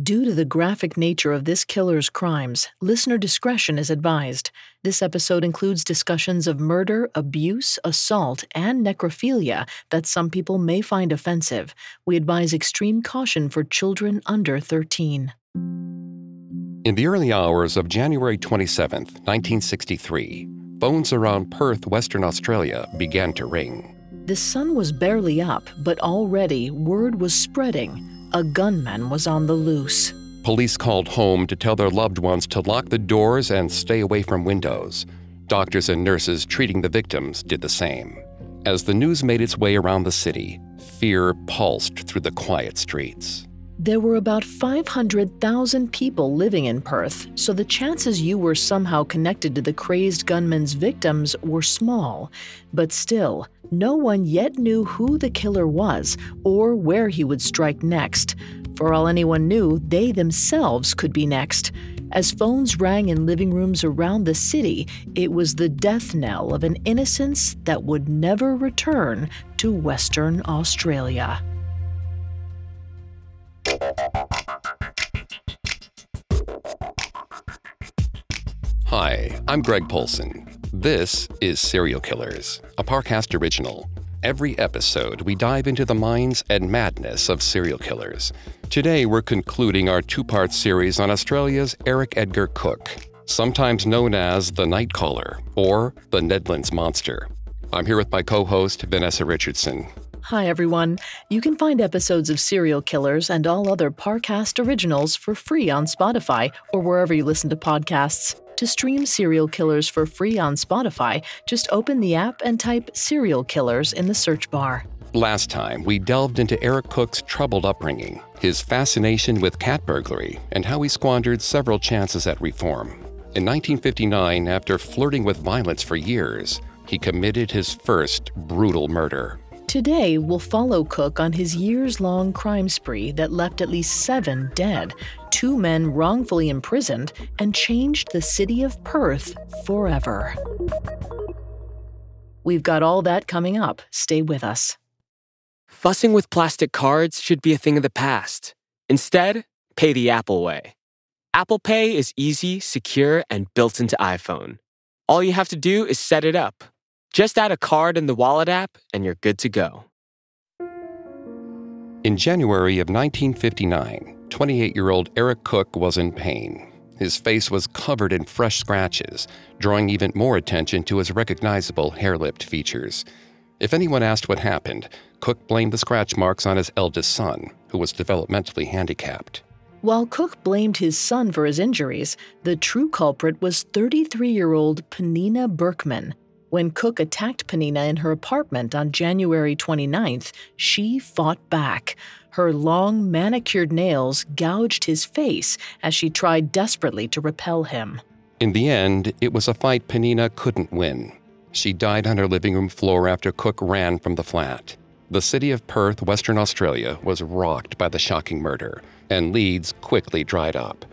Due to the graphic nature of this killer's crimes, listener discretion is advised. This episode includes discussions of murder, abuse, assault, and necrophilia that some people may find offensive. We advise extreme caution for children under 13. In the early hours of January 27, 1963, phones around Perth, Western Australia began to ring. The sun was barely up, but already word was spreading a gunman was on the loose. Police called home to tell their loved ones to lock the doors and stay away from windows. Doctors and nurses treating the victims did the same. As the news made its way around the city, fear pulsed through the quiet streets. There were about 500,000 people living in Perth, so the chances you were somehow connected to the crazed gunman's victims were small. But still, no one yet knew who the killer was or where he would strike next. For all anyone knew, they themselves could be next. As phones rang in living rooms around the city, it was the death knell of an innocence that would never return to Western Australia. Hi, I'm Greg Polcyn. This is Serial Killers, a Parcast original. Every episode, we dive into the minds and madness of serial killers. Today, we're concluding our two part series on Australia's Eric Edgar Cooke, sometimes known as the Night Caller or the Nedlands Monster. I'm here with my co host, Vanessa Richardson. Hi, everyone. You can find episodes of Serial Killers and all other Parcast originals for free on Spotify or wherever you listen to podcasts. To stream Serial Killers for free on Spotify, just open the app and type Serial Killers in the search bar. Last time, we delved into Eric Cooke's troubled upbringing, his fascination with cat burglary, and how he squandered several chances at reform. In 1959, after flirting with violence for years, he committed his first brutal murder. Today, we'll follow Cooke on his years long crime spree that left at least seven dead, two men wrongfully imprisoned, and changed the city of Perth forever. We've got all that coming up. Stay with us. Fussing with plastic cards should be a thing of the past. Instead, pay the Apple way. Apple Pay is easy, secure, and built into iPhone. All you have to do is set it up just add a card in the Wallet app and you're good to go. In January of 1959, 28 year old Eric Cooke was in pain. His face was covered in fresh scratches, drawing even more attention to his recognizable hare lipped features. If anyone asked what happened, Cooke blamed the scratch marks on his eldest son, who was developmentally handicapped. While Cooke blamed his son for his injuries, the true culprit was 33 year old Penina Berkman, when Cooke attacked Panina in her apartment on January 29th, she fought back. Her long, manicured nails gouged his face as she tried desperately to repel him. In the end, it was a fight Panina couldn't win. She died on her living room floor after Cooke ran from the flat. The city of Perth, Western Australia, was rocked by the shocking murder, and leads quickly dried up.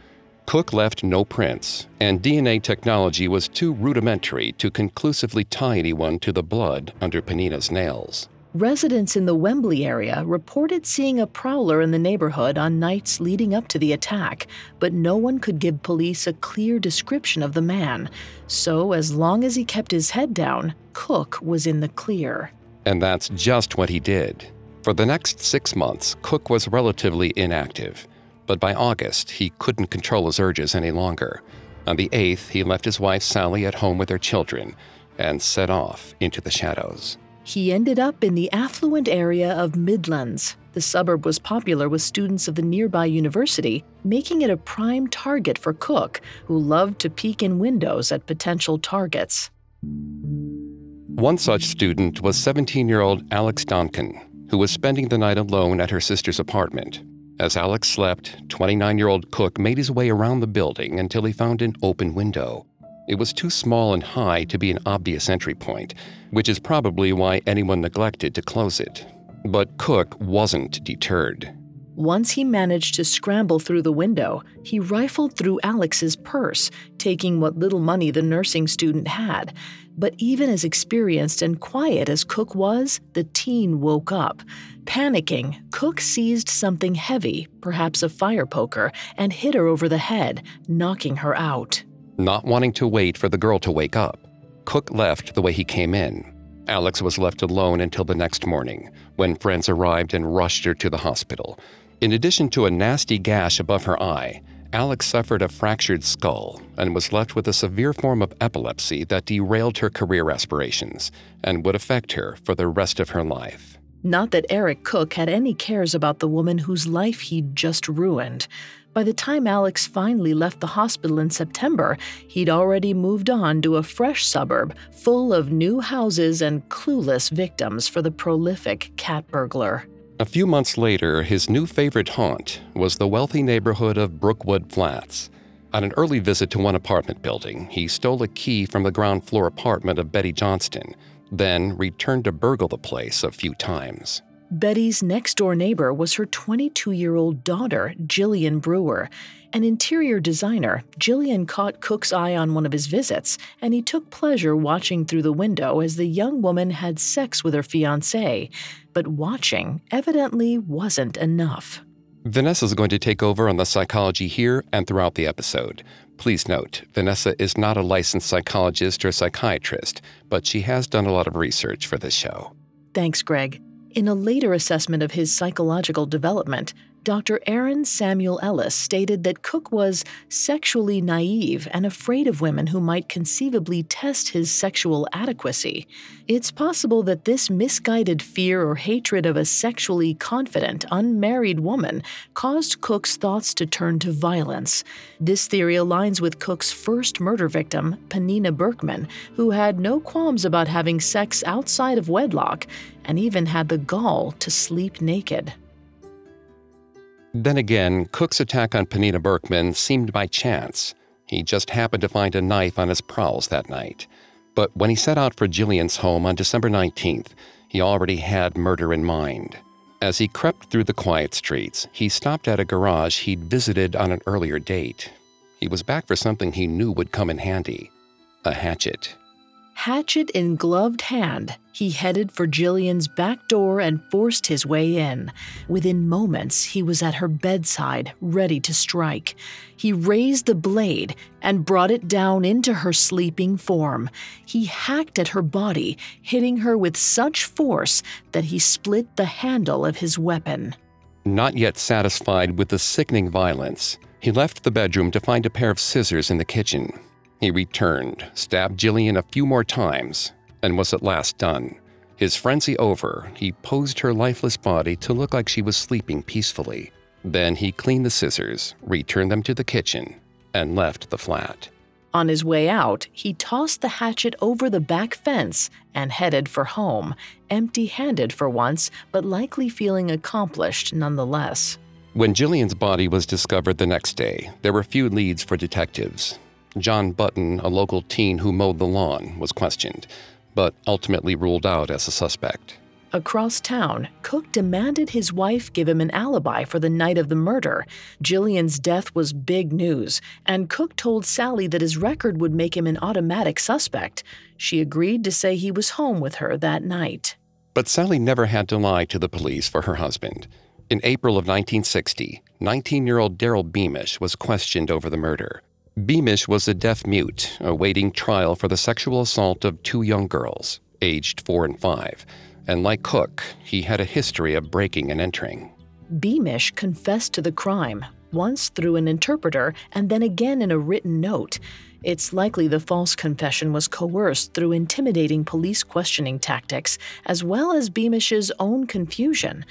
Cooke left no prints, and DNA technology was too rudimentary to conclusively tie anyone to the blood under Penina's nails. Residents in the Wembley area reported seeing a prowler in the neighborhood on nights leading up to the attack, but no one could give police a clear description of the man. So, as long as he kept his head down, Cooke was in the clear. And that's just what he did. For the next six months, Cooke was relatively inactive. But by August, he couldn't control his urges any longer. On the 8th, he left his wife Sally at home with their children and set off into the shadows. He ended up in the affluent area of Nedlands. The suburb was popular with students of the nearby university, making it a prime target for Cooke, who loved to peek in windows at potential targets. One such student was 17 year old Alex Donkin, who was spending the night alone at her sister's apartment. As Alex slept, 29 year old Cooke made his way around the building until he found an open window. It was too small and high to be an obvious entry point, which is probably why anyone neglected to close it. But Cooke wasn't deterred. Once he managed to scramble through the window, he rifled through Alex's purse, taking what little money the nursing student had. But even as experienced and quiet as Cooke was, the teen woke up. Panicking, Cooke seized something heavy, perhaps a fire poker, and hit her over the head, knocking her out. Not wanting to wait for the girl to wake up, Cooke left the way he came in. Alex was left alone until the next morning, when friends arrived and rushed her to the hospital. In addition to a nasty gash above her eye, Alex suffered a fractured skull and was left with a severe form of epilepsy that derailed her career aspirations and would affect her for the rest of her life. Not that Eric Cooke had any cares about the woman whose life he'd just ruined. By the time Alex finally left the hospital in September, he'd already moved on to a fresh suburb full of new houses and clueless victims for the prolific cat burglar. A few months later, his new favorite haunt was the wealthy neighborhood of Brookwood Flats. On an early visit to one apartment building, he stole a key from the ground floor apartment of Betty Johnston, then returned to burgle the place a few times. Betty's next door neighbor was her 22 year old daughter, Jillian Brewer. An interior designer, Jillian caught Cooke's eye on one of his visits, and he took pleasure watching through the window as the young woman had sex with her fiance. But watching evidently wasn't enough. Vanessa is going to take over on the psychology here and throughout the episode. Please note, Vanessa is not a licensed psychologist or psychiatrist, but she has done a lot of research for this show. Thanks, Greg. In a later assessment of his psychological development, Dr. Aaron Samuel Ellis stated that Cooke was sexually naive and afraid of women who might conceivably test his sexual adequacy. It's possible that this misguided fear or hatred of a sexually confident, unmarried woman caused Cooke's thoughts to turn to violence. This theory aligns with Cooke's first murder victim, Penina Berkman, who had no qualms about having sex outside of wedlock and even had the gall to sleep naked. Then again, Cooke's attack on Penina Berkman seemed by chance. He just happened to find a knife on his prowls that night. But when he set out for Jillian's home on December 19th, he already had murder in mind. As he crept through the quiet streets, he stopped at a garage he'd visited on an earlier date. He was back for something he knew would come in handy a hatchet. Hatchet in gloved hand, he headed for Jillian's back door and forced his way in. Within moments, he was at her bedside, ready to strike. He raised the blade and brought it down into her sleeping form. He hacked at her body, hitting her with such force that he split the handle of his weapon. Not yet satisfied with the sickening violence, he left the bedroom to find a pair of scissors in the kitchen. He returned, stabbed Jillian a few more times, and was at last done. His frenzy over, he posed her lifeless body to look like she was sleeping peacefully. Then he cleaned the scissors, returned them to the kitchen, and left the flat. On his way out, he tossed the hatchet over the back fence and headed for home, empty handed for once, but likely feeling accomplished nonetheless. When Jillian's body was discovered the next day, there were few leads for detectives. John Button, a local teen who mowed the lawn, was questioned, but ultimately ruled out as a suspect. Across town, Cooke demanded his wife give him an alibi for the night of the murder. Jillian's death was big news, and Cooke told Sally that his record would make him an automatic suspect. She agreed to say he was home with her that night. But Sally never had to lie to the police for her husband. In April of 1960, 19 year old Daryl Beamish was questioned over the murder. Beamish was a deaf mute awaiting trial for the sexual assault of two young girls, aged four and five, and like Cooke, he had a history of breaking and entering. Beamish confessed to the crime, once through an interpreter and then again in a written note. It's likely the false confession was coerced through intimidating police questioning tactics, as well as Beamish's own confusion.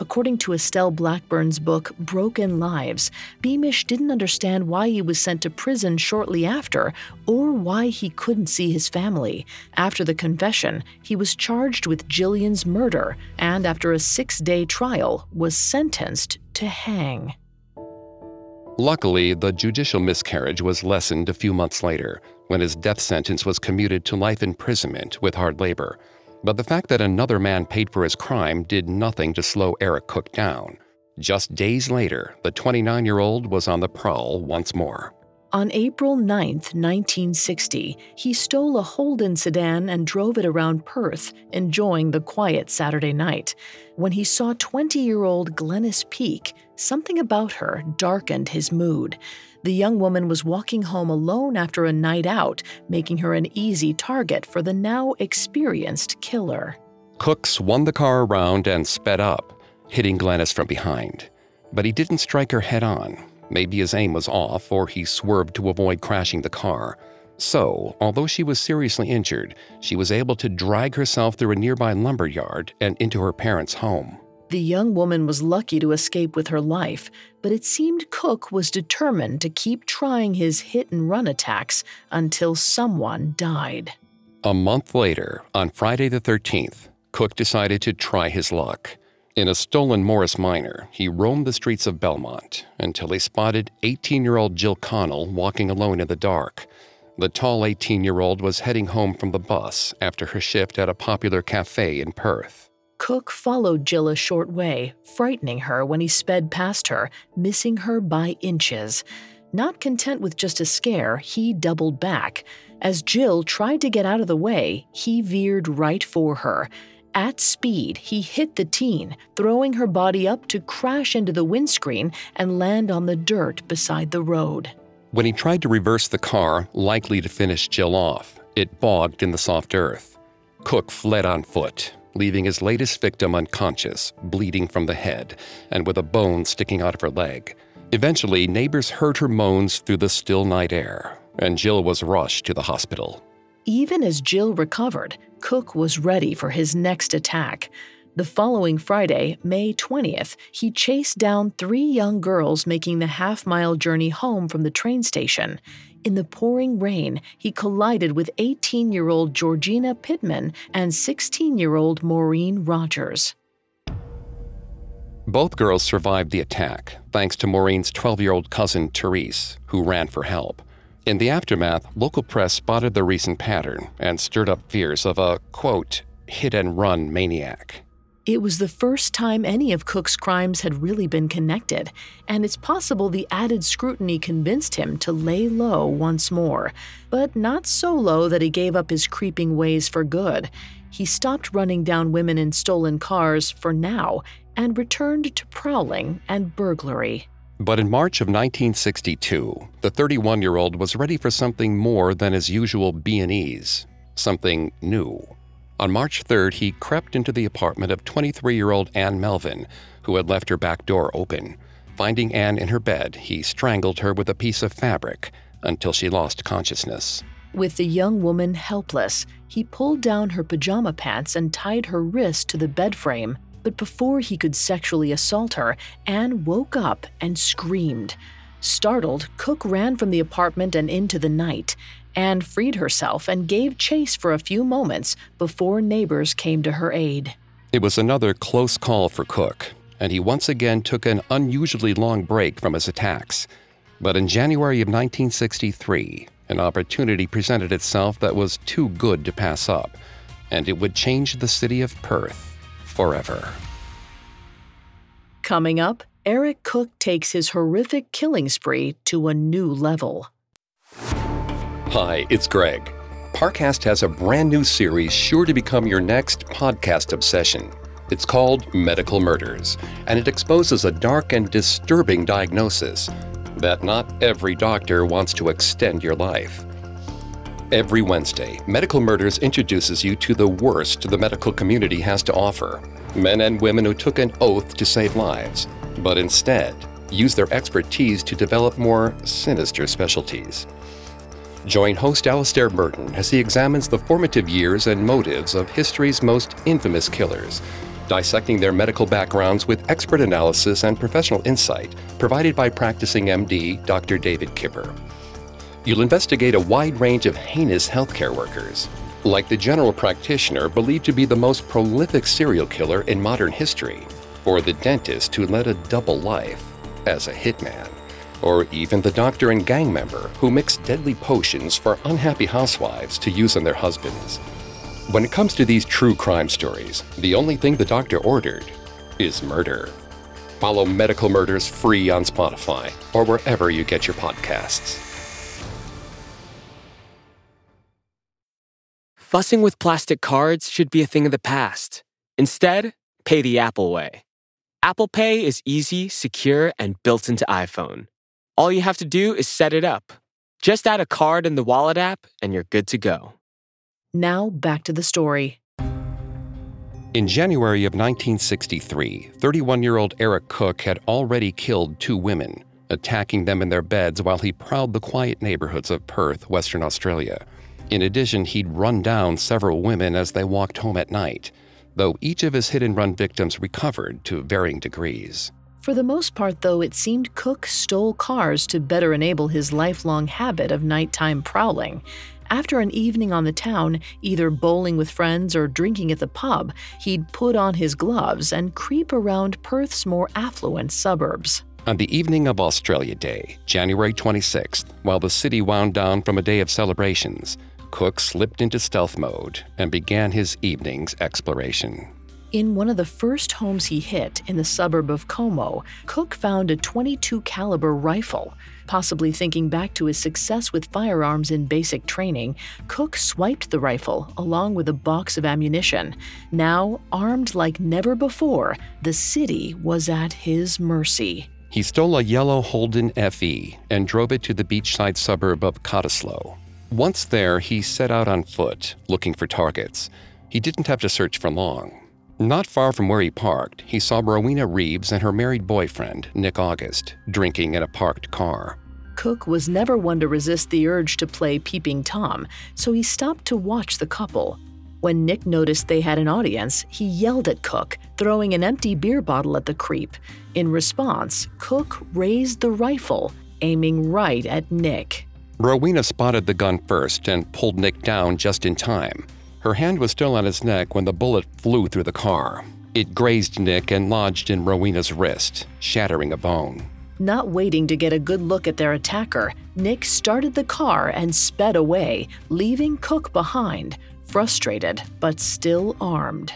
According to Estelle Blackburn's book, Broken Lives, Beamish didn't understand why he was sent to prison shortly after or why he couldn't see his family. After the confession, he was charged with Jillian's murder and, after a six day trial, was sentenced to hang. Luckily, the judicial miscarriage was lessened a few months later when his death sentence was commuted to life imprisonment with hard labor. But the fact that another man paid for his crime did nothing to slow Eric Cooke down. Just days later, the 29 year old was on the prowl once more. On April 9, 1960, he stole a Holden sedan and drove it around Perth, enjoying the quiet Saturday night. When he saw 20 year old Glennis Peak, something about her darkened his mood. The young woman was walking home alone after a night out, making her an easy target for the now experienced killer. Cooke swung the car around and sped up, hitting Glennis from behind. But he didn't strike her head on. Maybe his aim was off, or he swerved to avoid crashing the car. So, although she was seriously injured, she was able to drag herself through a nearby lumber yard and into her parents' home. The young woman was lucky to escape with her life, but it seemed Cooke was determined to keep trying his hit and run attacks until someone died. A month later, on Friday the 13th, Cooke decided to try his luck. In a stolen Morris Minor, he roamed the streets of Belmont until he spotted 18 year old Jill Connell walking alone in the dark. The tall 18 year old was heading home from the bus after her shift at a popular cafe in Perth. Cooke followed Jill a short way, frightening her when he sped past her, missing her by inches. Not content with just a scare, he doubled back. As Jill tried to get out of the way, he veered right for her. At speed, he hit the teen, throwing her body up to crash into the windscreen and land on the dirt beside the road. When he tried to reverse the car, likely to finish Jill off, it bogged in the soft earth. Cooke fled on foot, leaving his latest victim unconscious, bleeding from the head, and with a bone sticking out of her leg. Eventually, neighbors heard her moans through the still night air, and Jill was rushed to the hospital. Even as Jill recovered, Cooke was ready for his next attack. The following Friday, May 20th, he chased down three young girls making the half mile journey home from the train station. In the pouring rain, he collided with 18 year old Georgina Pittman and 16 year old Maureen Rogers. Both girls survived the attack, thanks to Maureen's 12 year old cousin, Therese, who ran for help. In the aftermath, local press spotted the recent pattern and stirred up fears of a, quote, hit and run maniac. It was the first time any of Cooke's crimes had really been connected, and it's possible the added scrutiny convinced him to lay low once more, but not so low that he gave up his creeping ways for good. He stopped running down women in stolen cars for now and returned to prowling and burglary. But in March of 1962, the 31 year old was ready for something more than his usual B&Es, something new. On March 3rd, he crept into the apartment of 23 year old Anne Melvin, who had left her back door open. Finding Anne in her bed, he strangled her with a piece of fabric until she lost consciousness. With the young woman helpless, he pulled down her pajama pants and tied her wrist to the bed frame but before he could sexually assault her, Anne woke up and screamed. Startled, Cooke ran from the apartment and into the night. Anne freed herself and gave chase for a few moments before neighbors came to her aid. It was another close call for Cooke, and he once again took an unusually long break from his attacks. But in January of 1963, an opportunity presented itself that was too good to pass up, and it would change the city of Perth forever. Coming up, Eric Cooke takes his horrific killing spree to a new level. Hi, it's Greg. Parcast has a brand new series sure to become your next podcast obsession. It's called Medical Murders, and it exposes a dark and disturbing diagnosis that not every doctor wants to extend your life. Every Wednesday, Medical Murders introduces you to the worst the medical community has to offer men and women who took an oath to save lives, but instead use their expertise to develop more sinister specialties. Join host Alastair Murden as he examines the formative years and motives of history's most infamous killers, dissecting their medical backgrounds with expert analysis and professional insight provided by practicing MD Dr. David Kipper. You'll investigate a wide range of heinous healthcare workers, like the general practitioner believed to be the most prolific serial killer in modern history, or the dentist who led a double life as a hitman, or even the doctor and gang member who mixed deadly potions for unhappy housewives to use on their husbands. When it comes to these true crime stories, the only thing the doctor ordered is murder. Follow Medical Murders free on Spotify or wherever you get your podcasts. Fussing with plastic cards should be a thing of the past. Instead, pay the Apple way. Apple Pay is easy, secure, and built into iPhone. All you have to do is set it up. Just add a card in the Wallet app, and you're good to go. Now, back to the story. In January of 1963, 31 year old Eric Cooke had already killed two women, attacking them in their beds while he prowled the quiet neighborhoods of Perth, Western Australia. In addition, he'd run down several women as they walked home at night, though each of his hit and run victims recovered to varying degrees. For the most part, though, it seemed Cooke stole cars to better enable his lifelong habit of nighttime prowling. After an evening on the town, either bowling with friends or drinking at the pub, he'd put on his gloves and creep around Perth's more affluent suburbs. On the evening of Australia Day, January 26th, while the city wound down from a day of celebrations, Cooke slipped into stealth mode and began his evening's exploration. In one of the first homes he hit in the suburb of Como, Cooke found a 22 caliber rifle. Possibly thinking back to his success with firearms in basic training, Cooke swiped the rifle along with a box of ammunition. Now, armed like never before, the city was at his mercy. He stole a yellow Holden FE and drove it to the beachside suburb of Cottesloe. Once there, he set out on foot, looking for targets. He didn't have to search for long. Not far from where he parked, he saw Rowena Reeves and her married boyfriend, Nick August, drinking in a parked car. Cooke was never one to resist the urge to play Peeping Tom, so he stopped to watch the couple. When Nick noticed they had an audience, he yelled at Cooke, throwing an empty beer bottle at the creep. In response, Cooke raised the rifle, aiming right at Nick. Rowena spotted the gun first and pulled Nick down just in time. Her hand was still on his neck when the bullet flew through the car. It grazed Nick and lodged in Rowena's wrist, shattering a bone. Not waiting to get a good look at their attacker, Nick started the car and sped away, leaving Cooke behind, frustrated but still armed.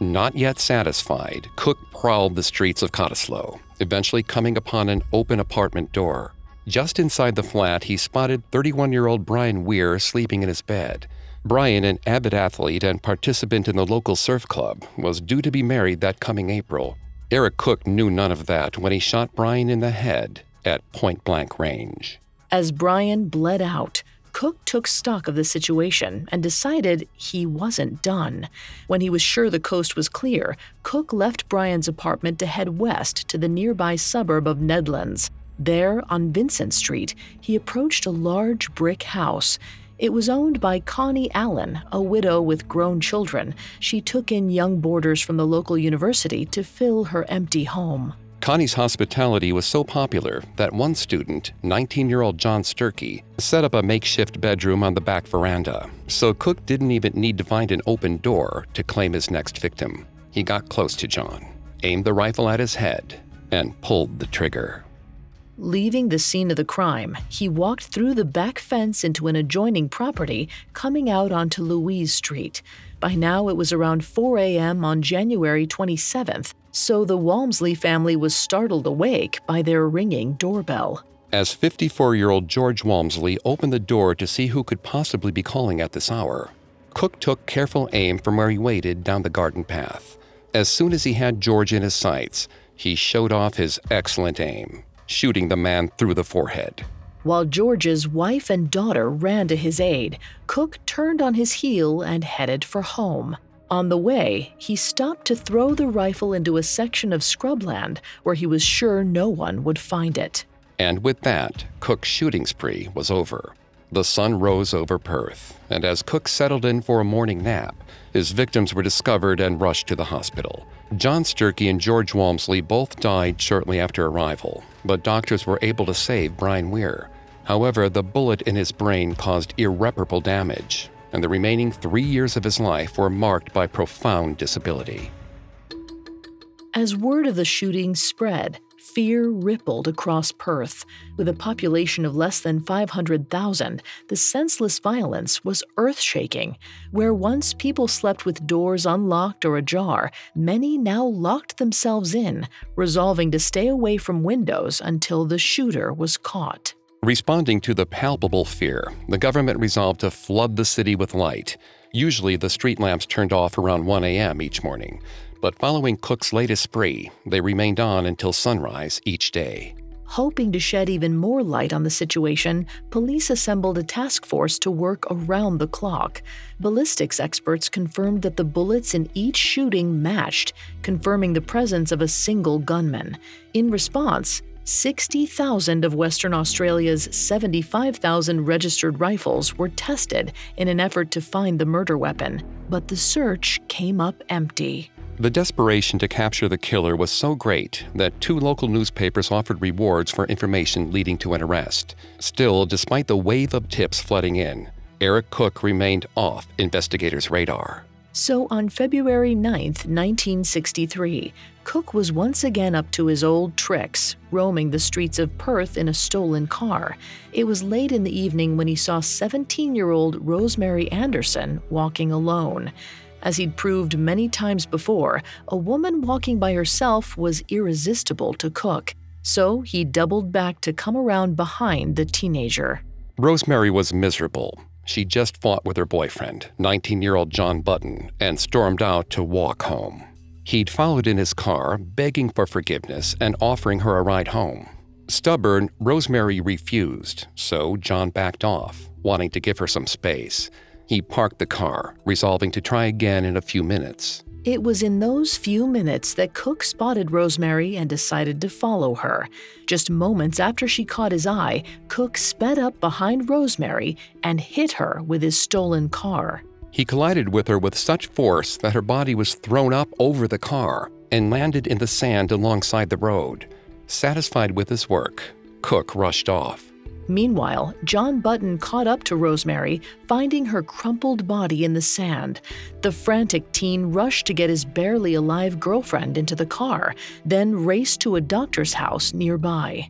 Not yet satisfied, Cooke prowled the streets of Cottesloe, eventually coming upon an open apartment door. Just inside the flat, he spotted 31 year old Brian Weir sleeping in his bed. Brian, an avid athlete and participant in the local surf club, was due to be married that coming April. Eric Cooke knew none of that when he shot Brian in the head at point blank range. As Brian bled out, Cooke took stock of the situation and decided he wasn't done. When he was sure the coast was clear, Cooke left Brian's apartment to head west to the nearby suburb of Nedlands. There, on Vincent Street, he approached a large brick house. It was owned by Connie Allen, a widow with grown children. She took in young boarders from the local university to fill her empty home. Connie's hospitality was so popular that one student, 19 year old John Sturkey, set up a makeshift bedroom on the back veranda, so Cooke didn't even need to find an open door to claim his next victim. He got close to John, aimed the rifle at his head, and pulled the trigger. Leaving the scene of the crime, he walked through the back fence into an adjoining property, coming out onto Louise Street. By now, it was around 4 a.m. on January 27th, so the Walmsley family was startled awake by their ringing doorbell. As 54 year old George Walmsley opened the door to see who could possibly be calling at this hour, Cooke took careful aim from where he waited down the garden path. As soon as he had George in his sights, he showed off his excellent aim shooting the man through the forehead. While George's wife and daughter ran to his aid, Cooke turned on his heel and headed for home. On the way, he stopped to throw the rifle into a section of scrubland where he was sure no one would find it. And with that, Cooke's shooting spree was over. The sun rose over Perth, and as Cooke settled in for a morning nap, his victims were discovered and rushed to the hospital. John Sturkey and George Walmsley both died shortly after arrival, but doctors were able to save Brian Weir. However, the bullet in his brain caused irreparable damage, and the remaining three years of his life were marked by profound disability. As word of the shooting spread, Fear rippled across Perth. With a population of less than 500,000, the senseless violence was earth shaking. Where once people slept with doors unlocked or ajar, many now locked themselves in, resolving to stay away from windows until the shooter was caught. Responding to the palpable fear, the government resolved to flood the city with light. Usually, the street lamps turned off around 1 a.m. each morning but following Cooke's latest spree, they remained on until sunrise each day. Hoping to shed even more light on the situation, police assembled a task force to work around the clock. Ballistics experts confirmed that the bullets in each shooting matched, confirming the presence of a single gunman. In response, 60,000 of Western Australia's 75,000 registered rifles were tested in an effort to find the murder weapon, but the search came up empty. The desperation to capture the killer was so great that two local newspapers offered rewards for information leading to an arrest. Still, despite the wave of tips flooding in, Eric Cooke remained off investigators' radar. So on February 9, 1963, Cooke was once again up to his old tricks, roaming the streets of Perth in a stolen car. It was late in the evening when he saw 17 year old Rosemary Anderson walking alone. As he'd proved many times before, a woman walking by herself was irresistible to Cooke, so he doubled back to come around behind the teenager. Rosemary was miserable. She just fought with her boyfriend, 19 year old John Button, and stormed out to walk home. He'd followed in his car, begging for forgiveness and offering her a ride home. Stubborn, Rosemary refused, so John backed off, wanting to give her some space. He parked the car, resolving to try again in a few minutes. It was in those few minutes that Cooke spotted Rosemary and decided to follow her. Just moments after she caught his eye, Cooke sped up behind Rosemary and hit her with his stolen car. He collided with her with such force that her body was thrown up over the car and landed in the sand alongside the road. Satisfied with his work, Cooke rushed off. Meanwhile, John Button caught up to Rosemary, finding her crumpled body in the sand. The frantic teen rushed to get his barely alive girlfriend into the car, then raced to a doctor's house nearby.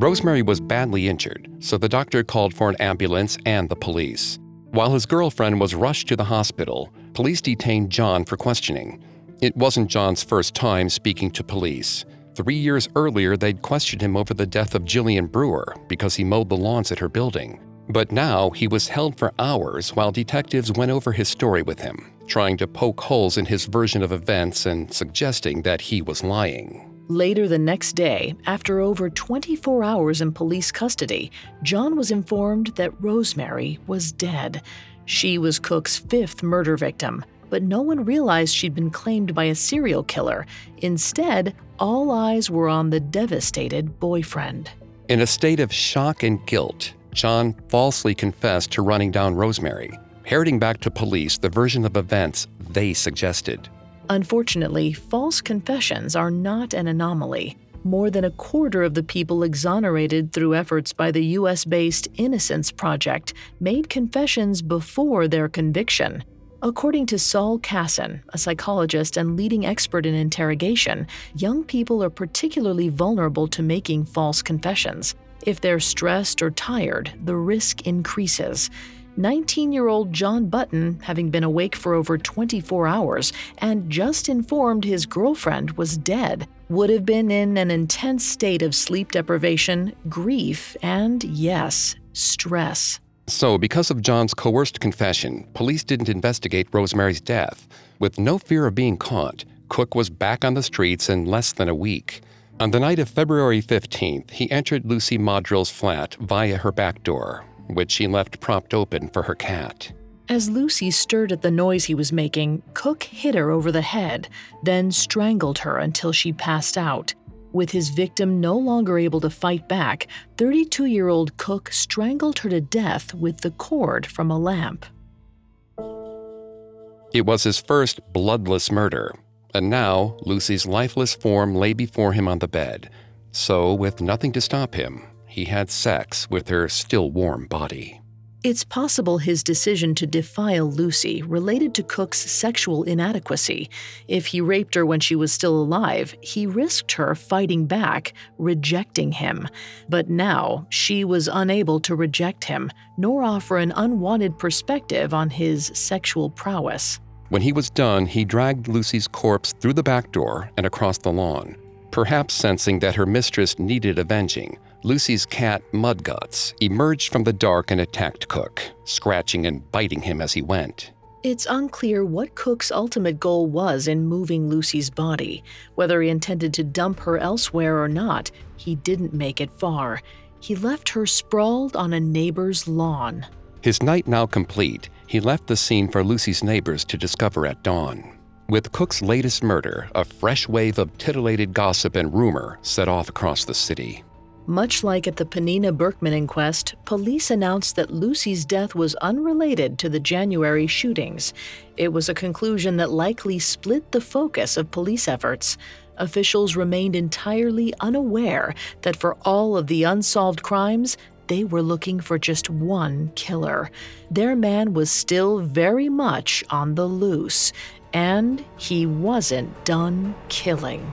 Rosemary was badly injured, so the doctor called for an ambulance and the police. While his girlfriend was rushed to the hospital, police detained John for questioning. It wasn't John's first time speaking to police. Three years earlier, they'd questioned him over the death of Jillian Brewer because he mowed the lawns at her building. But now he was held for hours while detectives went over his story with him, trying to poke holes in his version of events and suggesting that he was lying. Later the next day, after over 24 hours in police custody, John was informed that Rosemary was dead. She was Cooke's fifth murder victim, but no one realized she'd been claimed by a serial killer. Instead, all eyes were on the devastated boyfriend. In a state of shock and guilt, John falsely confessed to running down Rosemary, parroting back to police the version of events they suggested. Unfortunately, false confessions are not an anomaly. More than a quarter of the people exonerated through efforts by the US based Innocence Project made confessions before their conviction. According to Saul Kassin, a psychologist and leading expert in interrogation, young people are particularly vulnerable to making false confessions. If they're stressed or tired, the risk increases. 19 year old John Button, having been awake for over 24 hours and just informed his girlfriend was dead, would have been in an intense state of sleep deprivation, grief, and yes, stress. So, because of John's coerced confession, police didn't investigate Rosemary's death. With no fear of being caught, Cooke was back on the streets in less than a week. On the night of February 15th, he entered Lucy Madrill's flat via her back door, which she left propped open for her cat. As Lucy stirred at the noise he was making, Cooke hit her over the head, then strangled her until she passed out. With his victim no longer able to fight back, 32 year old Cooke strangled her to death with the cord from a lamp. It was his first bloodless murder, and now Lucy's lifeless form lay before him on the bed. So, with nothing to stop him, he had sex with her still warm body. It's possible his decision to defile Lucy related to Cooke's sexual inadequacy. If he raped her when she was still alive, he risked her fighting back, rejecting him. But now, she was unable to reject him, nor offer an unwanted perspective on his sexual prowess. When he was done, he dragged Lucy's corpse through the back door and across the lawn. Perhaps sensing that her mistress needed avenging, Lucy's cat, Mudguts, emerged from the dark and attacked Cooke, scratching and biting him as he went. It's unclear what Cooke's ultimate goal was in moving Lucy's body. Whether he intended to dump her elsewhere or not, he didn't make it far. He left her sprawled on a neighbor's lawn. His night now complete, he left the scene for Lucy's neighbors to discover at dawn. With Cooke's latest murder, a fresh wave of titillated gossip and rumor set off across the city. Much like at the Panina Berkman inquest, police announced that Lucy's death was unrelated to the January shootings. It was a conclusion that likely split the focus of police efforts. Officials remained entirely unaware that for all of the unsolved crimes, they were looking for just one killer. Their man was still very much on the loose, and he wasn't done killing.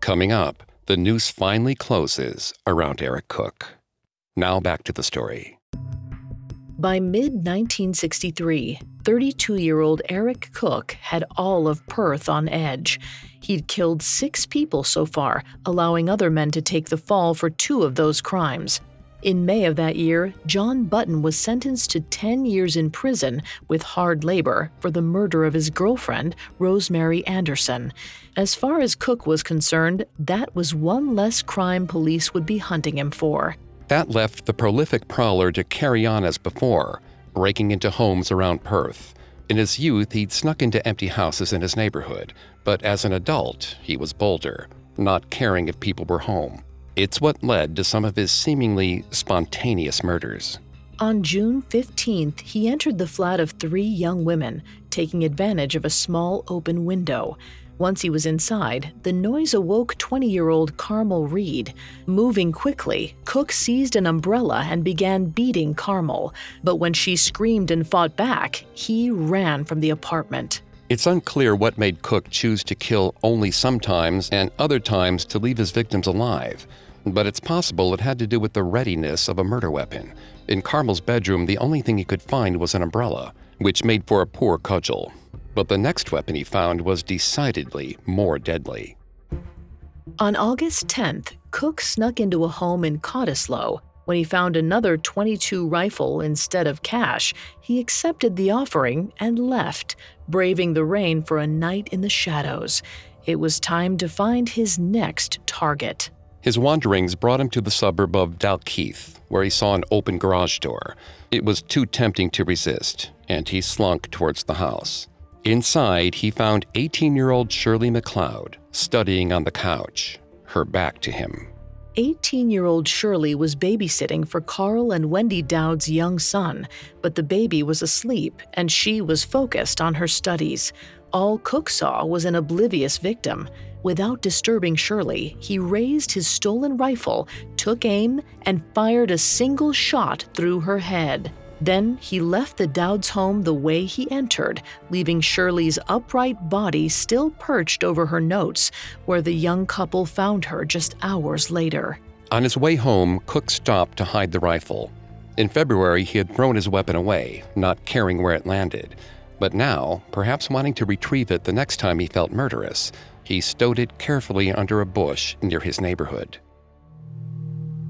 Coming up, the noose finally closes around Eric Cooke. Now back to the story. By mid 1963, 32 year old Eric Cooke had all of Perth on edge. He'd killed six people so far, allowing other men to take the fall for two of those crimes. In May of that year, John Button was sentenced to 10 years in prison with hard labor for the murder of his girlfriend, Rosemary Anderson. As far as Cooke was concerned, that was one less crime police would be hunting him for. That left the prolific prowler to carry on as before, breaking into homes around Perth. In his youth, he'd snuck into empty houses in his neighborhood, but as an adult, he was bolder, not caring if people were home. It's what led to some of his seemingly spontaneous murders. On June 15th, he entered the flat of three young women, taking advantage of a small open window. Once he was inside, the noise awoke 20 year old Carmel Reed. Moving quickly, Cooke seized an umbrella and began beating Carmel. But when she screamed and fought back, he ran from the apartment. It's unclear what made Cooke choose to kill only sometimes and other times to leave his victims alive but it's possible it had to do with the readiness of a murder weapon. In Carmel's bedroom, the only thing he could find was an umbrella, which made for a poor cudgel. But the next weapon he found was decidedly more deadly. On August 10th, Cooke snuck into a home in Cottesloe. When he found another 22 rifle instead of cash, he accepted the offering and left, braving the rain for a night in the shadows. It was time to find his next target. His wanderings brought him to the suburb of Dalkeith, where he saw an open garage door. It was too tempting to resist, and he slunk towards the house. Inside, he found 18 year old Shirley McLeod studying on the couch, her back to him. 18 year old Shirley was babysitting for Carl and Wendy Dowd's young son, but the baby was asleep and she was focused on her studies. All Cooke saw was an oblivious victim. Without disturbing Shirley, he raised his stolen rifle, took aim, and fired a single shot through her head. Then he left the Dowds home the way he entered, leaving Shirley's upright body still perched over her notes, where the young couple found her just hours later. On his way home, Cooke stopped to hide the rifle. In February, he had thrown his weapon away, not caring where it landed. But now, perhaps wanting to retrieve it the next time he felt murderous, he stowed it carefully under a bush near his neighborhood.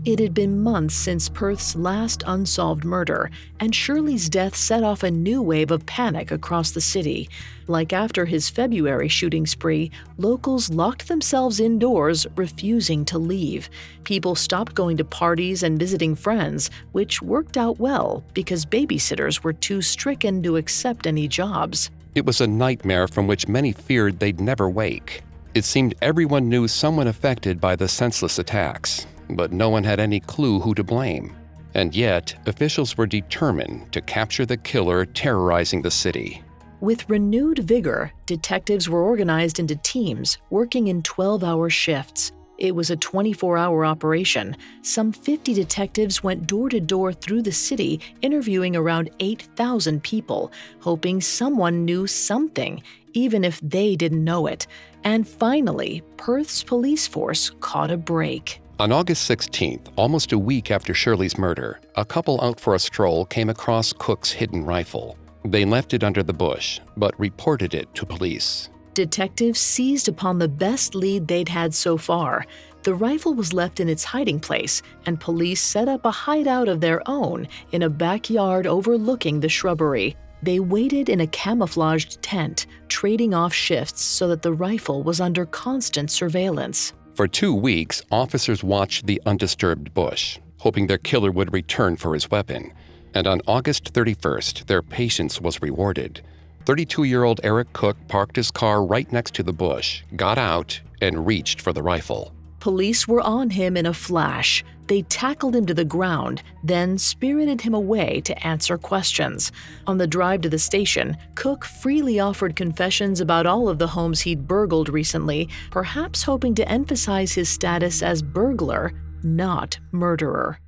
It had been months since Perth's last unsolved murder, and Shirley's death set off a new wave of panic across the city. Like after his February shooting spree, locals locked themselves indoors, refusing to leave. People stopped going to parties and visiting friends, which worked out well because babysitters were too stricken to accept any jobs. It was a nightmare from which many feared they'd never wake. It seemed everyone knew someone affected by the senseless attacks, but no one had any clue who to blame. And yet, officials were determined to capture the killer terrorizing the city. With renewed vigor, detectives were organized into teams, working in 12 hour shifts. It was a 24 hour operation. Some 50 detectives went door to door through the city, interviewing around 8,000 people, hoping someone knew something, even if they didn't know it. And finally, Perth's police force caught a break. On August 16th, almost a week after Shirley's murder, a couple out for a stroll came across Cooke's hidden rifle. They left it under the bush, but reported it to police. Detectives seized upon the best lead they'd had so far. The rifle was left in its hiding place, and police set up a hideout of their own in a backyard overlooking the shrubbery. They waited in a camouflaged tent, trading off shifts so that the rifle was under constant surveillance. For two weeks, officers watched the undisturbed bush, hoping their killer would return for his weapon. And on August 31st, their patience was rewarded. 32 year old Eric Cooke parked his car right next to the bush, got out, and reached for the rifle. Police were on him in a flash. They tackled him to the ground, then spirited him away to answer questions. On the drive to the station, Cooke freely offered confessions about all of the homes he'd burgled recently, perhaps hoping to emphasize his status as burglar, not murderer.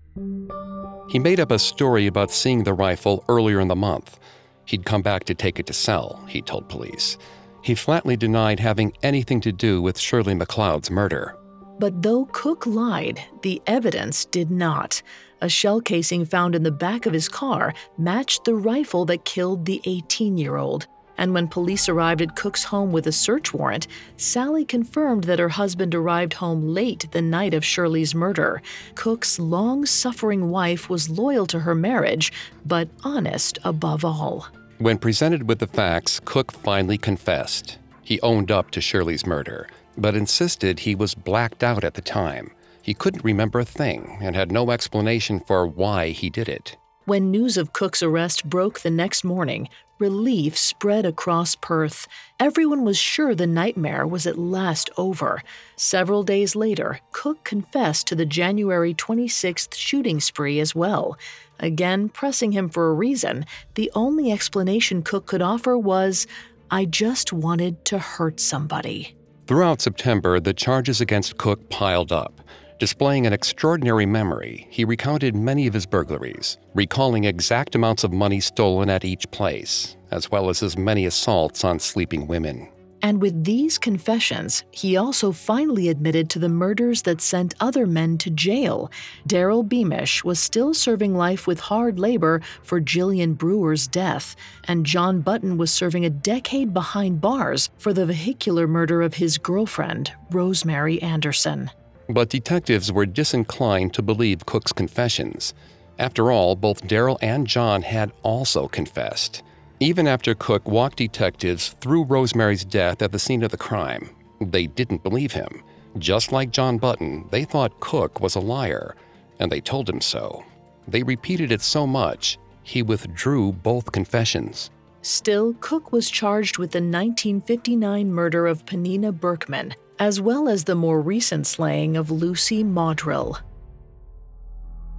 He made up a story about seeing the rifle earlier in the month. He'd come back to take it to sell, he told police. He flatly denied having anything to do with Shirley McLeod's murder. But though Cooke lied, the evidence did not. A shell casing found in the back of his car matched the rifle that killed the 18 year old. And when police arrived at Cooke's home with a search warrant, Sally confirmed that her husband arrived home late the night of Shirley's murder. Cooke's long suffering wife was loyal to her marriage, but honest above all. When presented with the facts, Cooke finally confessed. He owned up to Shirley's murder but insisted he was blacked out at the time. He couldn't remember a thing and had no explanation for why he did it. When news of Cooke's arrest broke the next morning, relief spread across Perth. Everyone was sure the nightmare was at last over. Several days later, Cooke confessed to the January 26th shooting spree as well. Again, pressing him for a reason, the only explanation Cooke could offer was, I just wanted to hurt somebody. Throughout September, the charges against Cooke piled up. Displaying an extraordinary memory, he recounted many of his burglaries, recalling exact amounts of money stolen at each place, as well as his many assaults on sleeping women. And with these confessions, he also finally admitted to the murders that sent other men to jail. Daryl Beamish was still serving life with hard labor for Jillian Brewer's death, and John Button was serving a decade behind bars for the vehicular murder of his girlfriend, Rosemary Anderson. But detectives were disinclined to believe Cooke's confessions. After all, both Daryl and John had also confessed. Even after Cooke walked detectives through Rosemary's death at the scene of the crime, they didn't believe him. Just like John Button, they thought Cooke was a liar, and they told him so. They repeated it so much, he withdrew both confessions. Still, Cooke was charged with the 1959 murder of Penina Berkman, as well as the more recent slaying of Lucy Madrill.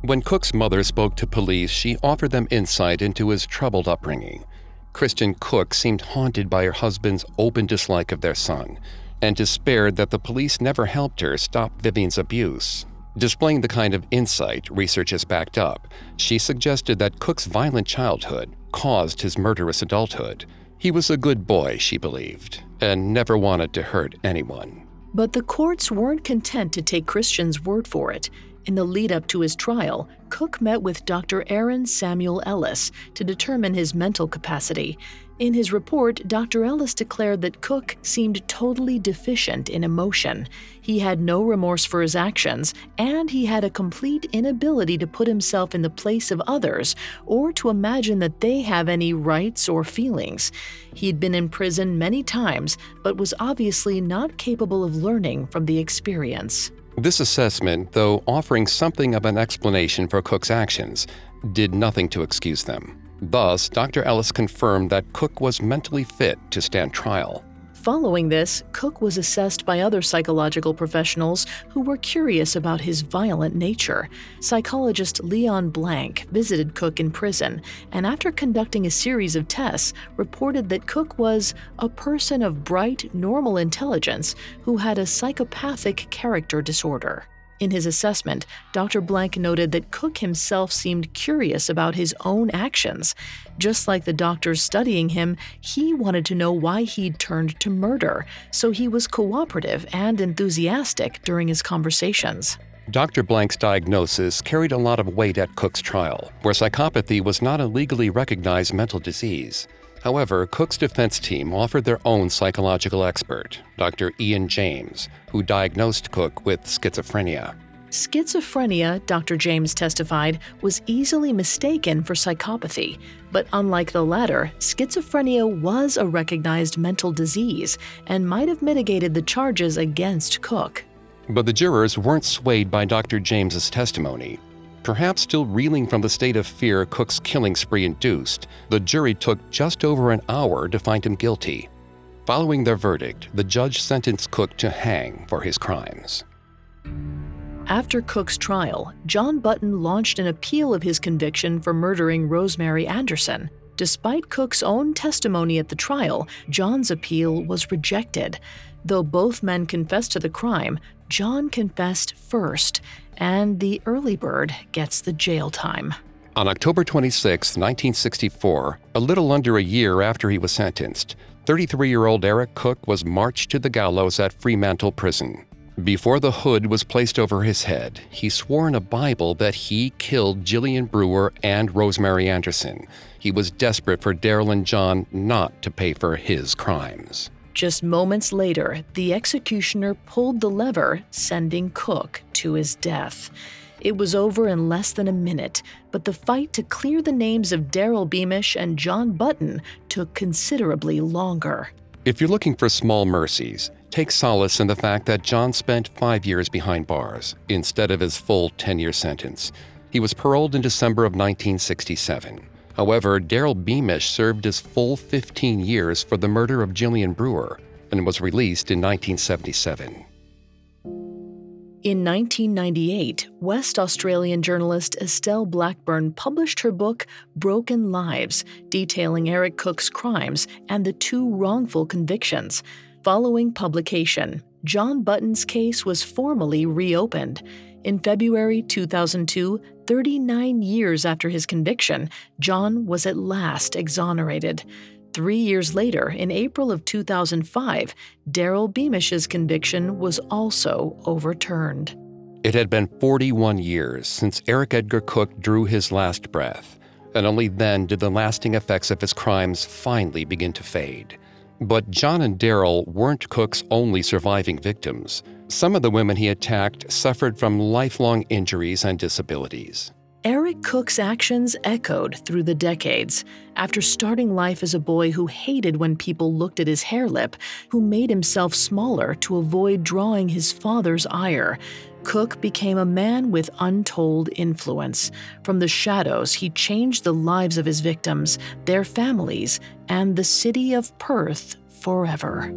When Cooke's mother spoke to police, she offered them insight into his troubled upbringing. Kristen Cooke seemed haunted by her husband's open dislike of their son and despaired that the police never helped her stop Vivian's abuse. Displaying the kind of insight research has backed up, she suggested that Cooke's violent childhood caused his murderous adulthood. He was a good boy, she believed, and never wanted to hurt anyone. But the courts weren't content to take Christian's word for it. In the lead up to his trial, Cooke met with Dr. Aaron Samuel Ellis to determine his mental capacity. In his report, Dr. Ellis declared that Cooke seemed totally deficient in emotion. He had no remorse for his actions, and he had a complete inability to put himself in the place of others or to imagine that they have any rights or feelings. He'd been in prison many times, but was obviously not capable of learning from the experience. This assessment, though offering something of an explanation for Cooke's actions, did nothing to excuse them. Thus, Dr. Ellis confirmed that Cooke was mentally fit to stand trial. Following this, Cooke was assessed by other psychological professionals who were curious about his violent nature. Psychologist Leon Blank visited Cooke in prison and, after conducting a series of tests, reported that Cooke was a person of bright, normal intelligence who had a psychopathic character disorder. In his assessment, Dr. Blank noted that Cooke himself seemed curious about his own actions. Just like the doctors studying him, he wanted to know why he'd turned to murder, so he was cooperative and enthusiastic during his conversations. Dr. Blank's diagnosis carried a lot of weight at Cooke's trial, where psychopathy was not a legally recognized mental disease. However, Cooke's defense team offered their own psychological expert, Dr. Ian James, who diagnosed Cooke with schizophrenia. Schizophrenia, Dr. James testified, was easily mistaken for psychopathy. But unlike the latter, schizophrenia was a recognized mental disease and might have mitigated the charges against Cooke. But the jurors weren't swayed by Dr. James's testimony. Perhaps still reeling from the state of fear Cooke's killing spree induced, the jury took just over an hour to find him guilty. Following their verdict, the judge sentenced Cooke to hang for his crimes. After Cooke's trial, John Button launched an appeal of his conviction for murdering Rosemary Anderson. Despite Cooke's own testimony at the trial, John's appeal was rejected. Though both men confessed to the crime, John confessed first, and the early bird gets the jail time. On October 26, 1964, a little under a year after he was sentenced, 33 year old Eric Cooke was marched to the gallows at Fremantle Prison. Before the hood was placed over his head, he swore in a Bible that he killed Jillian Brewer and Rosemary Anderson. He was desperate for Daryl and John not to pay for his crimes. Just moments later, the executioner pulled the lever, sending Cooke to his death. It was over in less than a minute, but the fight to clear the names of Daryl Beamish and John Button took considerably longer. If you're looking for small mercies, take solace in the fact that John spent five years behind bars instead of his full 10 year sentence. He was paroled in December of 1967. However, Daryl Beamish served his full 15 years for the murder of Jillian Brewer and was released in 1977. In 1998, West Australian journalist Estelle Blackburn published her book Broken Lives, detailing Eric Cooke's crimes and the two wrongful convictions. Following publication, John Button's case was formally reopened. In February 2002, 39 years after his conviction, John was at last exonerated. Three years later, in April of 2005, Daryl Beamish's conviction was also overturned. It had been 41 years since Eric Edgar Cooke drew his last breath, and only then did the lasting effects of his crimes finally begin to fade. But John and Daryl weren't Cooke's only surviving victims. Some of the women he attacked suffered from lifelong injuries and disabilities. Eric Cooke's actions echoed through the decades. After starting life as a boy who hated when people looked at his hare lip, who made himself smaller to avoid drawing his father's ire, Cooke became a man with untold influence. From the shadows, he changed the lives of his victims, their families, and the city of Perth forever.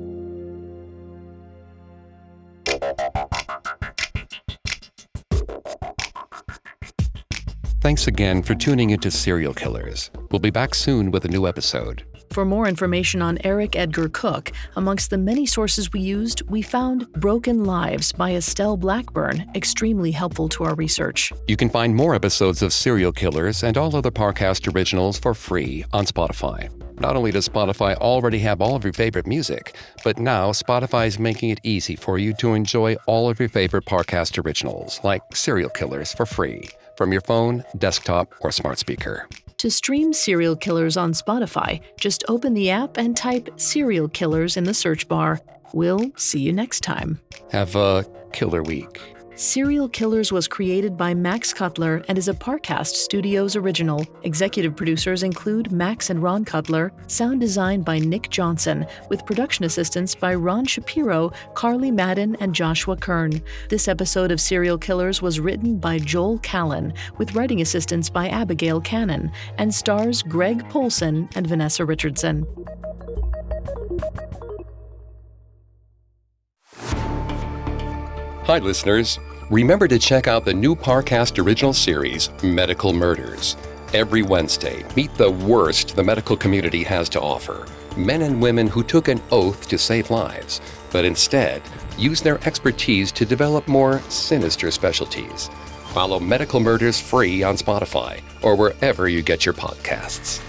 Thanks again for tuning into Serial Killers. We'll be back soon with a new episode. For more information on Eric Edgar Cooke, amongst the many sources we used, we found Broken Lives by Estelle Blackburn extremely helpful to our research. You can find more episodes of Serial Killers and all other Parcast originals for free on Spotify. Not only does Spotify already have all of your favorite music, but now Spotify is making it easy for you to enjoy all of your favorite Parcast originals, like Serial Killers, for free from your phone, desktop, or smart speaker. To stream Serial Killers on Spotify, just open the app and type Serial Killers in the search bar. We'll see you next time. Have a killer week. Serial Killers was created by Max Cutler and is a Parcast Studios original. Executive producers include Max and Ron Cutler, sound design by Nick Johnson, with production assistance by Ron Shapiro, Carly Madden, and Joshua Kern. This episode of Serial Killers was written by Joel Callan, with writing assistance by Abigail Cannon, and stars Greg Polcyn and Vanessa Richardson. Hi, listeners. Remember to check out the new Parcast original series, Medical Murders. Every Wednesday, meet the worst the medical community has to offer men and women who took an oath to save lives, but instead use their expertise to develop more sinister specialties. Follow Medical Murders free on Spotify or wherever you get your podcasts.